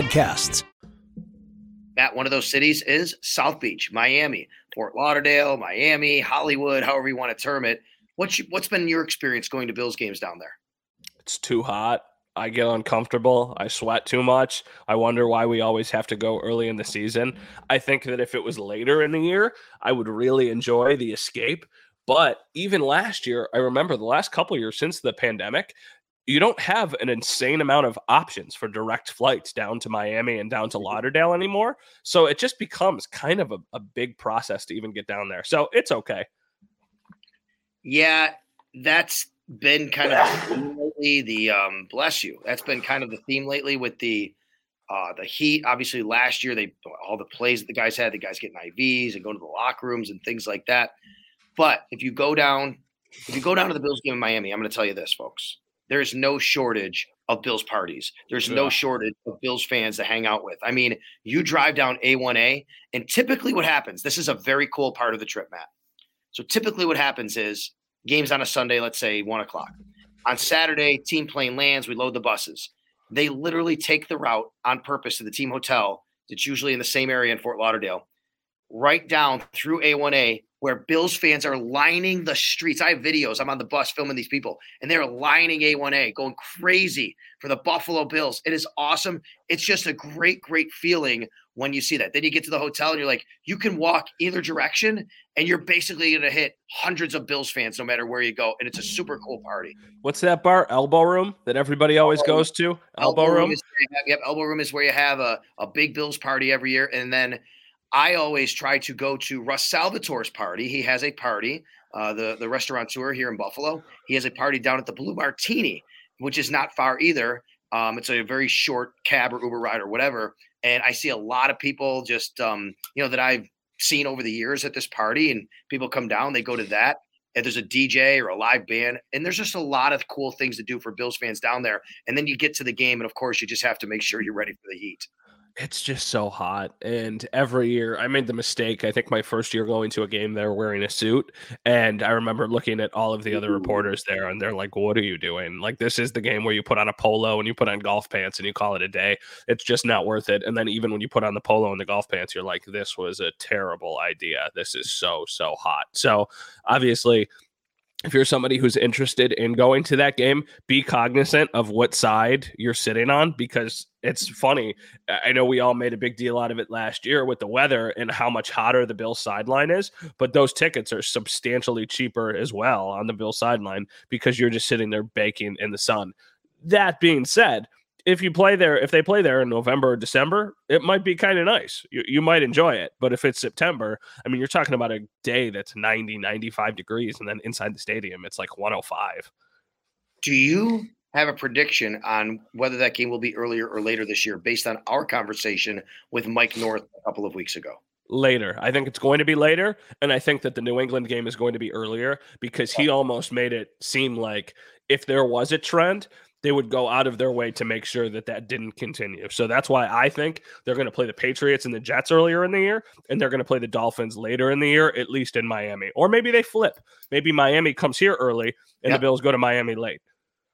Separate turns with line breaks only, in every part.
podcasts.
Matt, one of those cities is South Beach, Miami, Fort Lauderdale, Miami, Hollywood, however you want to term it. What's you, what's been your experience going to Bills games down there?
It's too hot. I get uncomfortable. I sweat too much. I wonder why we always have to go early in the season. I think that if it was later in the year, I would really enjoy the escape. But even last year, I remember the last couple years since the pandemic, you don't have an insane amount of options for direct flights down to Miami and down to mm-hmm. Lauderdale anymore. So it just becomes kind of a, a big process to even get down there. So it's okay.
Yeah, that's been kind of lately. The um, bless you. That's been kind of the theme lately with the uh, the Heat. Obviously, last year they all the plays that the guys had, the guys getting IVs and going to the locker rooms and things like that. But if you go down, if you go down to the Bills game in Miami, I'm going to tell you this, folks there's no shortage of Bills parties. There's yeah. no shortage of Bills fans to hang out with. I mean, you mm-hmm. drive down A1A, and typically what happens, this is a very cool part of the trip, Matt. So typically what happens is games on a Sunday, let's say one o'clock. On Saturday, team plane lands, we load the buses. They literally take the route on purpose to the team hotel that's usually in the same area in Fort Lauderdale, right down through A1A where Bills fans are lining the streets. I have videos. I'm on the bus filming these people, and they're lining A1A, going crazy for the Buffalo Bills. It is awesome. It's just a great, great feeling when you see that. Then you get to the hotel and you're like, you can walk either direction, and you're basically going to hit hundreds of Bills fans no matter where you go. And it's a super cool party.
What's that bar? Elbow Room that everybody always elbow goes to? Elbow, elbow Room? room
have, yep, Elbow Room is where you have a, a big Bills party every year. And then – I always try to go to Russ Salvatore's party. He has a party, uh, the the restaurateur here in Buffalo. He has a party down at the Blue Martini, which is not far either. Um, it's a very short cab or Uber ride or whatever. And I see a lot of people just um, you know that I've seen over the years at this party, and people come down, they go to that. And there's a DJ or a live band, and there's just a lot of cool things to do for Bills fans down there. And then you get to the game, and of course, you just have to make sure you're ready for the heat.
It's just so hot. And every year I made the mistake. I think my first year going to a game there wearing a suit. And I remember looking at all of the other mm. reporters there and they're like, What are you doing? Like, this is the game where you put on a polo and you put on golf pants and you call it a day. It's just not worth it. And then even when you put on the polo and the golf pants, you're like, This was a terrible idea. This is so, so hot. So obviously, if you're somebody who's interested in going to that game, be cognizant of what side you're sitting on because it's funny. I know we all made a big deal out of it last year with the weather and how much hotter the Bill sideline is, but those tickets are substantially cheaper as well on the Bill sideline because you're just sitting there baking in the sun. That being said, if you play there, if they play there in November or December, it might be kind of nice. You, you might enjoy it. But if it's September, I mean, you're talking about a day that's 90, 95 degrees, and then inside the stadium, it's like 105.
Do you have a prediction on whether that game will be earlier or later this year based on our conversation with Mike North a couple of weeks ago?
Later. I think it's going to be later. And I think that the New England game is going to be earlier because he almost made it seem like if there was a trend, they would go out of their way to make sure that that didn't continue. So that's why I think they're going to play the Patriots and the Jets earlier in the year, and they're going to play the Dolphins later in the year, at least in Miami. Or maybe they flip. Maybe Miami comes here early and the Bills go to Miami late.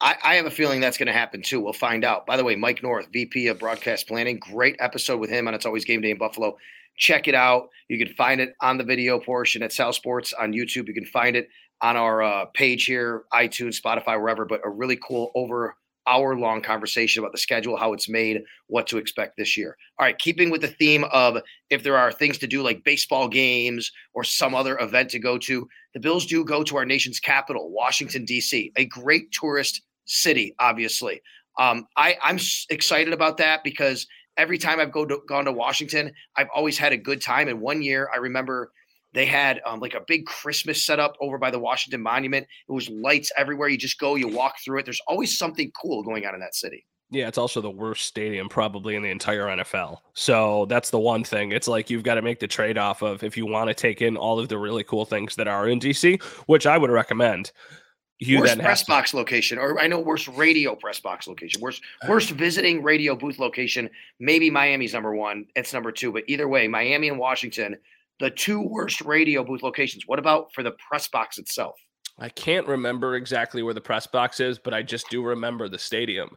I, I have a feeling that's going to happen too. We'll find out. By the way, Mike North, VP of Broadcast Planning, great episode with him on It's Always Game Day in Buffalo. Check it out. You can find it on the video portion at Sal Sports on YouTube. You can find it on our uh, page here, iTunes, Spotify, wherever. But a really cool over hour long conversation about the schedule, how it's made, what to expect this year. All right, keeping with the theme of if there are things to do like baseball games or some other event to go to, the Bills do go to our nation's capital, Washington, D.C., a great tourist city, obviously. Um, I, I'm excited about that because every time I've go to, gone to Washington, I've always had a good time. And one year, I remember they had um, like a big Christmas setup over by the Washington Monument. It was lights everywhere. You just go, you walk through it. There's always something cool going on in that city.
Yeah, it's also the worst stadium probably in the entire NFL. So that's the one thing. It's like you've got to make the trade off of if you want to take in all of the really cool things that are in DC, which I would recommend.
You worst press to- box location, or I know worst radio press box location, worst worst visiting radio booth location. Maybe Miami's number one. It's number two, but either way, Miami and Washington the two worst radio booth locations. What about for the press box itself?
I can't remember exactly where the press box is, but I just do remember the stadium.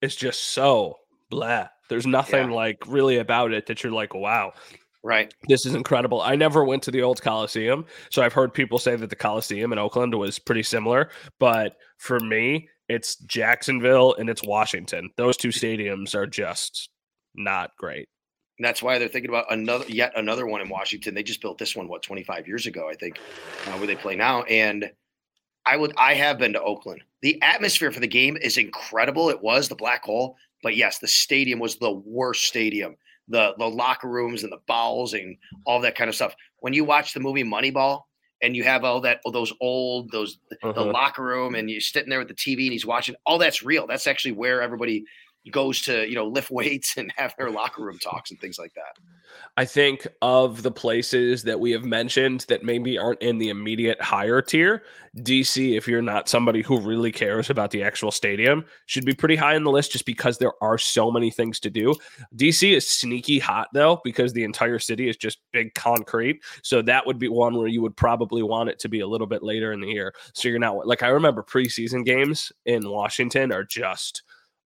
It's just so blah. There's nothing yeah. like really about it that you're like, wow.
Right.
This is incredible. I never went to the old Coliseum. So I've heard people say that the Coliseum in Oakland was pretty similar. But for me, it's Jacksonville and it's Washington. Those two stadiums are just not great.
And that's why they're thinking about another, yet another one in Washington. They just built this one, what, 25 years ago, I think, uh, where they play now. And I would, I have been to Oakland. The atmosphere for the game is incredible. It was the black hole, but yes, the stadium was the worst stadium. The the locker rooms and the bowels and all that kind of stuff. When you watch the movie Moneyball, and you have all that all those old those uh-huh. the locker room and you're sitting there with the TV and he's watching all that's real that's actually where everybody goes to you know lift weights and have their locker room talks and things like that.
I think of the places that we have mentioned that maybe aren't in the immediate higher tier, DC, if you're not somebody who really cares about the actual stadium, should be pretty high on the list just because there are so many things to do. DC is sneaky hot though, because the entire city is just big concrete. So that would be one where you would probably want it to be a little bit later in the year. So you're not like I remember preseason games in Washington are just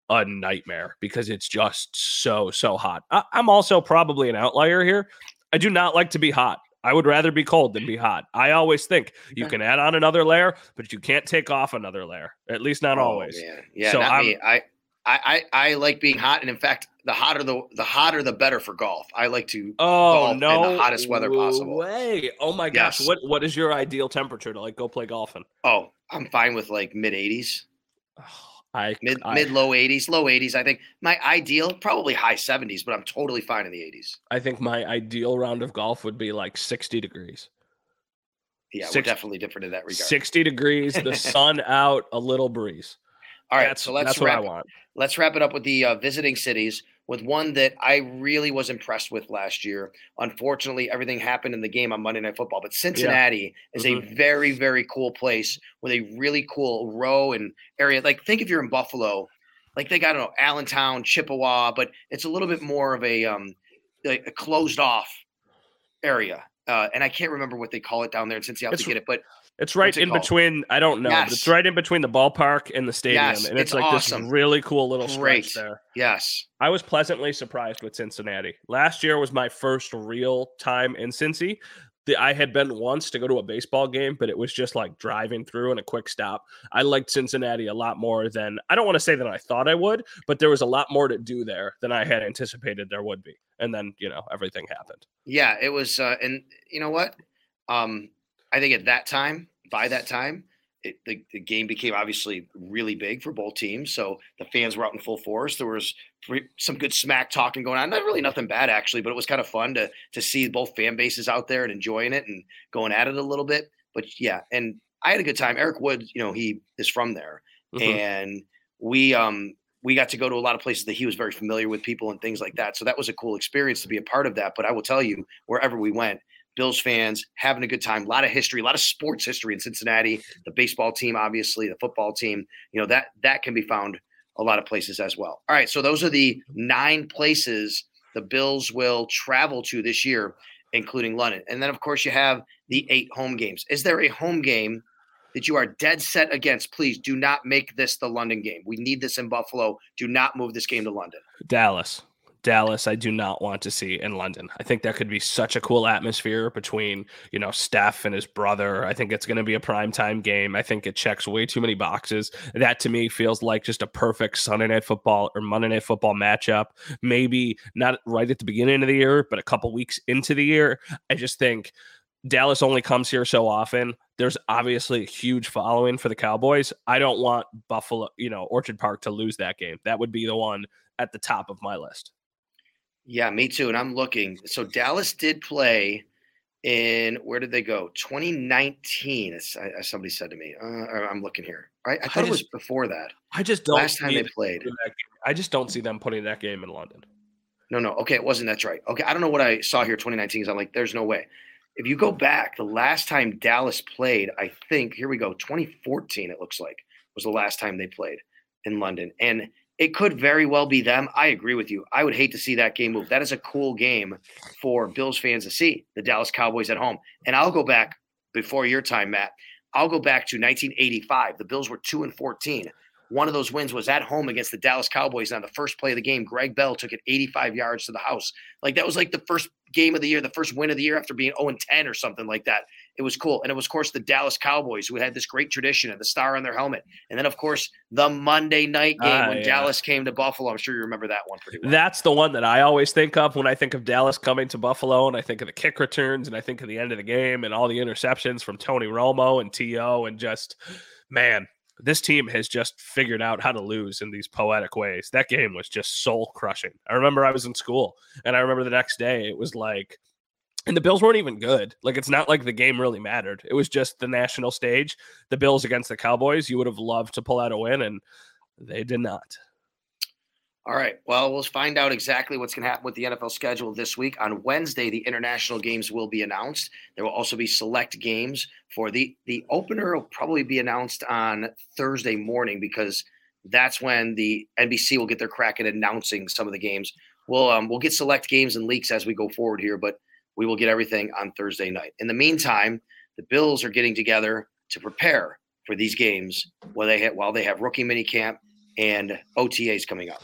a nightmare because it's just so so hot. I, am also probably an outlier here. I do not like to be hot. I would rather be cold than be hot. I always think you can add on another layer, but you can't take off another layer. At least not oh, always.
Man. Yeah, so not me. I, I I like being hot, and in fact, the hotter the the hotter the better for golf. I like to
oh no
in the hottest weather possible.
Way. Oh my gosh, yes. what what is your ideal temperature to like go play golf in?
Oh, I'm fine with like mid 80s. I mid I, mid low 80s, low 80s. I think my ideal probably high 70s, but I'm totally fine in the 80s.
I think my ideal round of golf would be like 60 degrees.
Yeah, we we're definitely different in that regard.
60 degrees, the sun out, a little breeze.
All right, that's, so let's wrap, Let's wrap it up with the uh, visiting cities with one that I really was impressed with last year. Unfortunately, everything happened in the game on Monday Night Football, but Cincinnati yeah. is mm-hmm. a very, very cool place with a really cool row and area. Like, think if you're in Buffalo, like they got, I don't know, Allentown, Chippewa, but it's a little bit more of a, um, like a closed off area. Uh, and I can't remember what they call it down there in Cincinnati. I'll to get it, but
it's right it in called? between. I don't know. Yes. it's right in between the ballpark and the stadium, yes, and it's, it's like awesome. this really cool little Great. stretch there.
Yes,
I was pleasantly surprised with Cincinnati. Last year was my first real time in Cincy. The, I had been once to go to a baseball game, but it was just like driving through and a quick stop. I liked Cincinnati a lot more than I don't want to say that I thought I would, but there was a lot more to do there than I had anticipated there would be. And then you know everything happened.
Yeah, it was, uh, and you know what? Um, I think at that time, by that time, it, the, the game became obviously really big for both teams. So the fans were out in full force. There was some good smack talking going on. Not really nothing bad actually, but it was kind of fun to to see both fan bases out there and enjoying it and going at it a little bit. But yeah, and I had a good time. Eric Wood, you know, he is from there, mm-hmm. and we um we got to go to a lot of places that he was very familiar with people and things like that. So that was a cool experience to be a part of that. But I will tell you, wherever we went, Bills fans having a good time. A lot of history, a lot of sports history in Cincinnati. The baseball team, obviously, the football team. You know that that can be found a lot of places as well. All right, so those are the nine places the Bills will travel to this year, including London. And then, of course, you have the eight home games. Is there a home game that you are dead set against? Please do not make this the London game. We need this in Buffalo. Do not move this game to London.
Dallas. Dallas, I do not want to see in London. I think that could be such a cool atmosphere between, you know, Steph and his brother. I think it's going to be a prime time game. I think it checks way too many boxes. That to me feels like just a perfect Sunday night football or Monday night football matchup. Maybe not right at the beginning of the year, but a couple weeks into the year. I just think Dallas only comes here so often. There's obviously a huge following for the Cowboys. I don't want Buffalo, you know, Orchard Park to lose that game. That would be the one at the top of my list.
Yeah, me too. And I'm looking. So Dallas did play in where did they go? 2019, as, as somebody said to me. Uh, I'm looking here. I, I thought I just, it was before that.
I just don't.
Last time they played,
I just don't see them putting that game in London.
No, no. Okay, it wasn't. That's right. Okay, I don't know what I saw here. 2019. Because I'm like, there's no way. If you go back, the last time Dallas played, I think here we go. 2014. It looks like was the last time they played in London, and it could very well be them. I agree with you. I would hate to see that game move. That is a cool game for Bills fans to see the Dallas Cowboys at home. And I'll go back before your time, Matt. I'll go back to 1985. The Bills were 2 and 14. One of those wins was at home against the Dallas Cowboys. On the first play of the game, Greg Bell took it 85 yards to the house. Like that was like the first game of the year, the first win of the year after being 0 and 10 or something like that. It was cool. And it was, of course, the Dallas Cowboys who had this great tradition and the star on their helmet. And then, of course, the Monday night game uh, when yeah. Dallas came to Buffalo. I'm sure you remember that one pretty well.
That's the one that I always think of when I think of Dallas coming to Buffalo and I think of the kick returns and I think of the end of the game and all the interceptions from Tony Romo and T.O. and just, man, this team has just figured out how to lose in these poetic ways. That game was just soul crushing. I remember I was in school and I remember the next day it was like, and the Bills weren't even good. Like it's not like the game really mattered. It was just the national stage. The Bills against the Cowboys. You would have loved to pull out a win, and they did not.
All right. Well, we'll find out exactly what's going to happen with the NFL schedule this week. On Wednesday, the international games will be announced. There will also be select games for the the opener. Will probably be announced on Thursday morning because that's when the NBC will get their crack at announcing some of the games. We'll um, we'll get select games and leaks as we go forward here, but we will get everything on Thursday night. In the meantime, the Bills are getting together to prepare for these games while they have, while they have rookie mini camp and OTAs coming up.